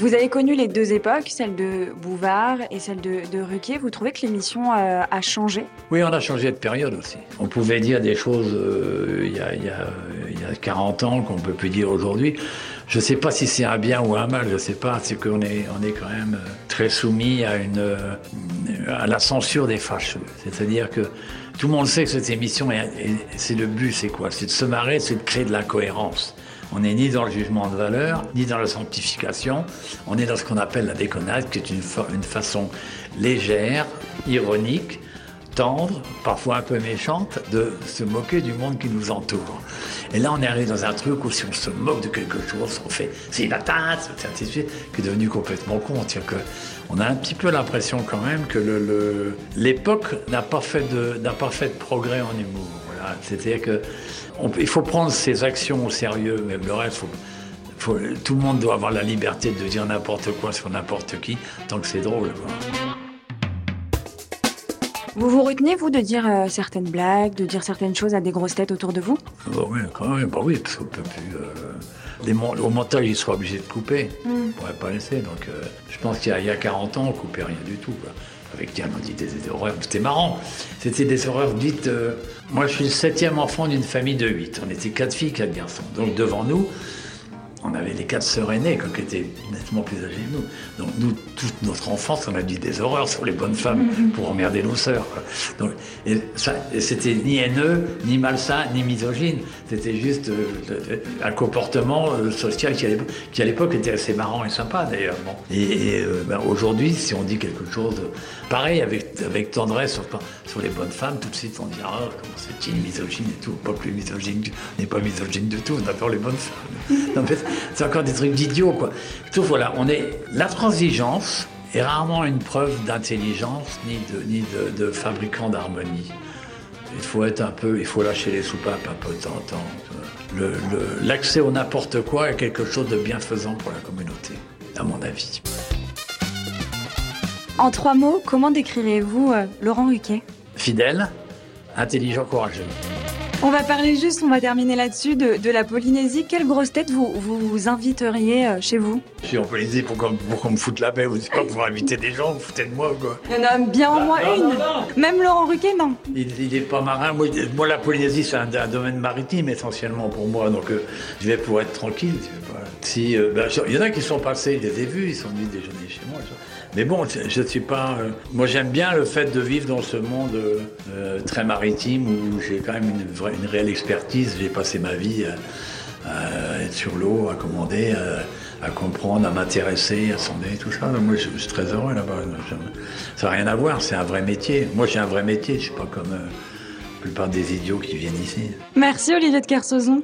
Vous avez connu les deux époques, celle de Bouvard et celle de, Ruquier. Vous trouvez que l'émission euh, a changé? Oui, on a changé de période aussi. On pouvait dire des choses euh, il y, a, y, a, y, a, 40 ans qu'on ne peut plus dire aujourd'hui. Je ne sais pas si c'est un bien ou un mal, je ne sais pas. C'est qu'on est, quand même euh, très soumis à la censure des fâcheux. C'est-à-dire que tout le monde sait que cette émission, c'est le but, c'est quoi? C'est de se marrer, c'est de créer de la cohérence. On n'est ni dans le jugement de valeur, ni dans la sanctification. On est dans ce qu'on appelle la déconnade, qui est une, une façon légère, ironique, tendre, parfois un peu méchante, de se moquer du monde qui nous entoure. Et là, on est arrivé dans un truc où si on se moque de quelque chose, on fait c'est une atteinte, c'est ainsi qui est devenu complètement con. Que on a un petit peu l'impression quand même que l'époque n'a pas, fait de, progrès en humour. C'est-à-dire que on, il faut prendre ses actions au sérieux, mais le reste, faut, faut, tout le monde doit avoir la liberté de dire n'importe quoi sur n'importe qui, tant que c'est drôle. Quoi. Vous vous retenez, vous, de dire euh, certaines blagues, de dire certaines choses à des grosses têtes autour de vous? Bah Oui, quand même, bah oui, parce qu'on peut plus. Euh, les mon au montage, ils seront obligés de couper. Mm. On ne pourrait pas laisser. Donc, euh, je pense qu'il y, y, a 40 ans, on coupait rien du tout. Quoi. Avec Diane, on dit des, des horreurs. C'était marrant. C'était des horreurs dites. Moi, je suis le septième enfant d'une famille de huit. On était quatre filles, quatre garçons. Donc, devant nous, on avait les quatre sœurs aînées qui étaient nettement plus âgées que nous. Donc nous, toute notre enfance, on a dit des horreurs sur les bonnes femmes pour emmerder nos sœurs. Donc, et ça, c'était ni haineux, ni malsain, ni misogyne. C'était juste euh, un comportement euh, social qui à l'époque était assez marrant et sympa d'ailleurs. Bon. Et, et euh, ben, aujourd'hui, si on dit quelque chose pareil, avec, avec tendresse sur, sur les bonnes femmes, tout de suite on dit Ah, comment c'est-il misogyne et tout, pas plus misogyne, on n'est pas misogyne du tout, on adore les bonnes femmes. Non, mais c'est encore des trucs d'idiots, quoi. Tout voilà, on est. La transigence est rarement une preuve d'intelligence ni de, ni de, de fabricant d'harmonie. Il faut être un peu, il faut lâcher les soupapes un peu de temps en temps. L'accès au n'importe quoi est quelque chose de bienfaisant pour la communauté, à mon avis. En trois mots, comment décrirez-vous euh, Laurent Ruquet Fidèle, intelligent, courageux. On va parler juste, on va terminer là-dessus, de, de, la Polynésie. Quelle grosse tête vous, vous inviteriez euh, chez vous? Je suis en Polynésie pour qu'on, me foute la paix. Vous pas pour inviter des gens, vous foutez de moi quoi Il y en a bien au moins non, une. non, non. Même Laurent Ruquet, non il, il est pas marin. Moi, moi la Polynésie, c'est un, un, domaine maritime essentiellement pour moi. Donc euh, je vais pour être tranquille. Si, euh, ben, il y en a qui sont passés, je les ai vus, ils sont venus déjeuner chez moi. Mais bon, je ne suis pas. Euh, moi, j'aime bien le fait de vivre dans ce monde très maritime où j'ai quand même une, vraie, une réelle expertise. J'ai passé ma vie à, être sur l'eau, à commander, à, comprendre, à m'intéresser, à sonder, tout ça. Moi, je, suis très heureux là-bas. Ça n'a rien à voir, c'est un vrai métier. Moi, j'ai un vrai métier, je ne suis pas comme euh, la plupart des idiots qui viennent ici. Merci, Olivier de Kersauzon.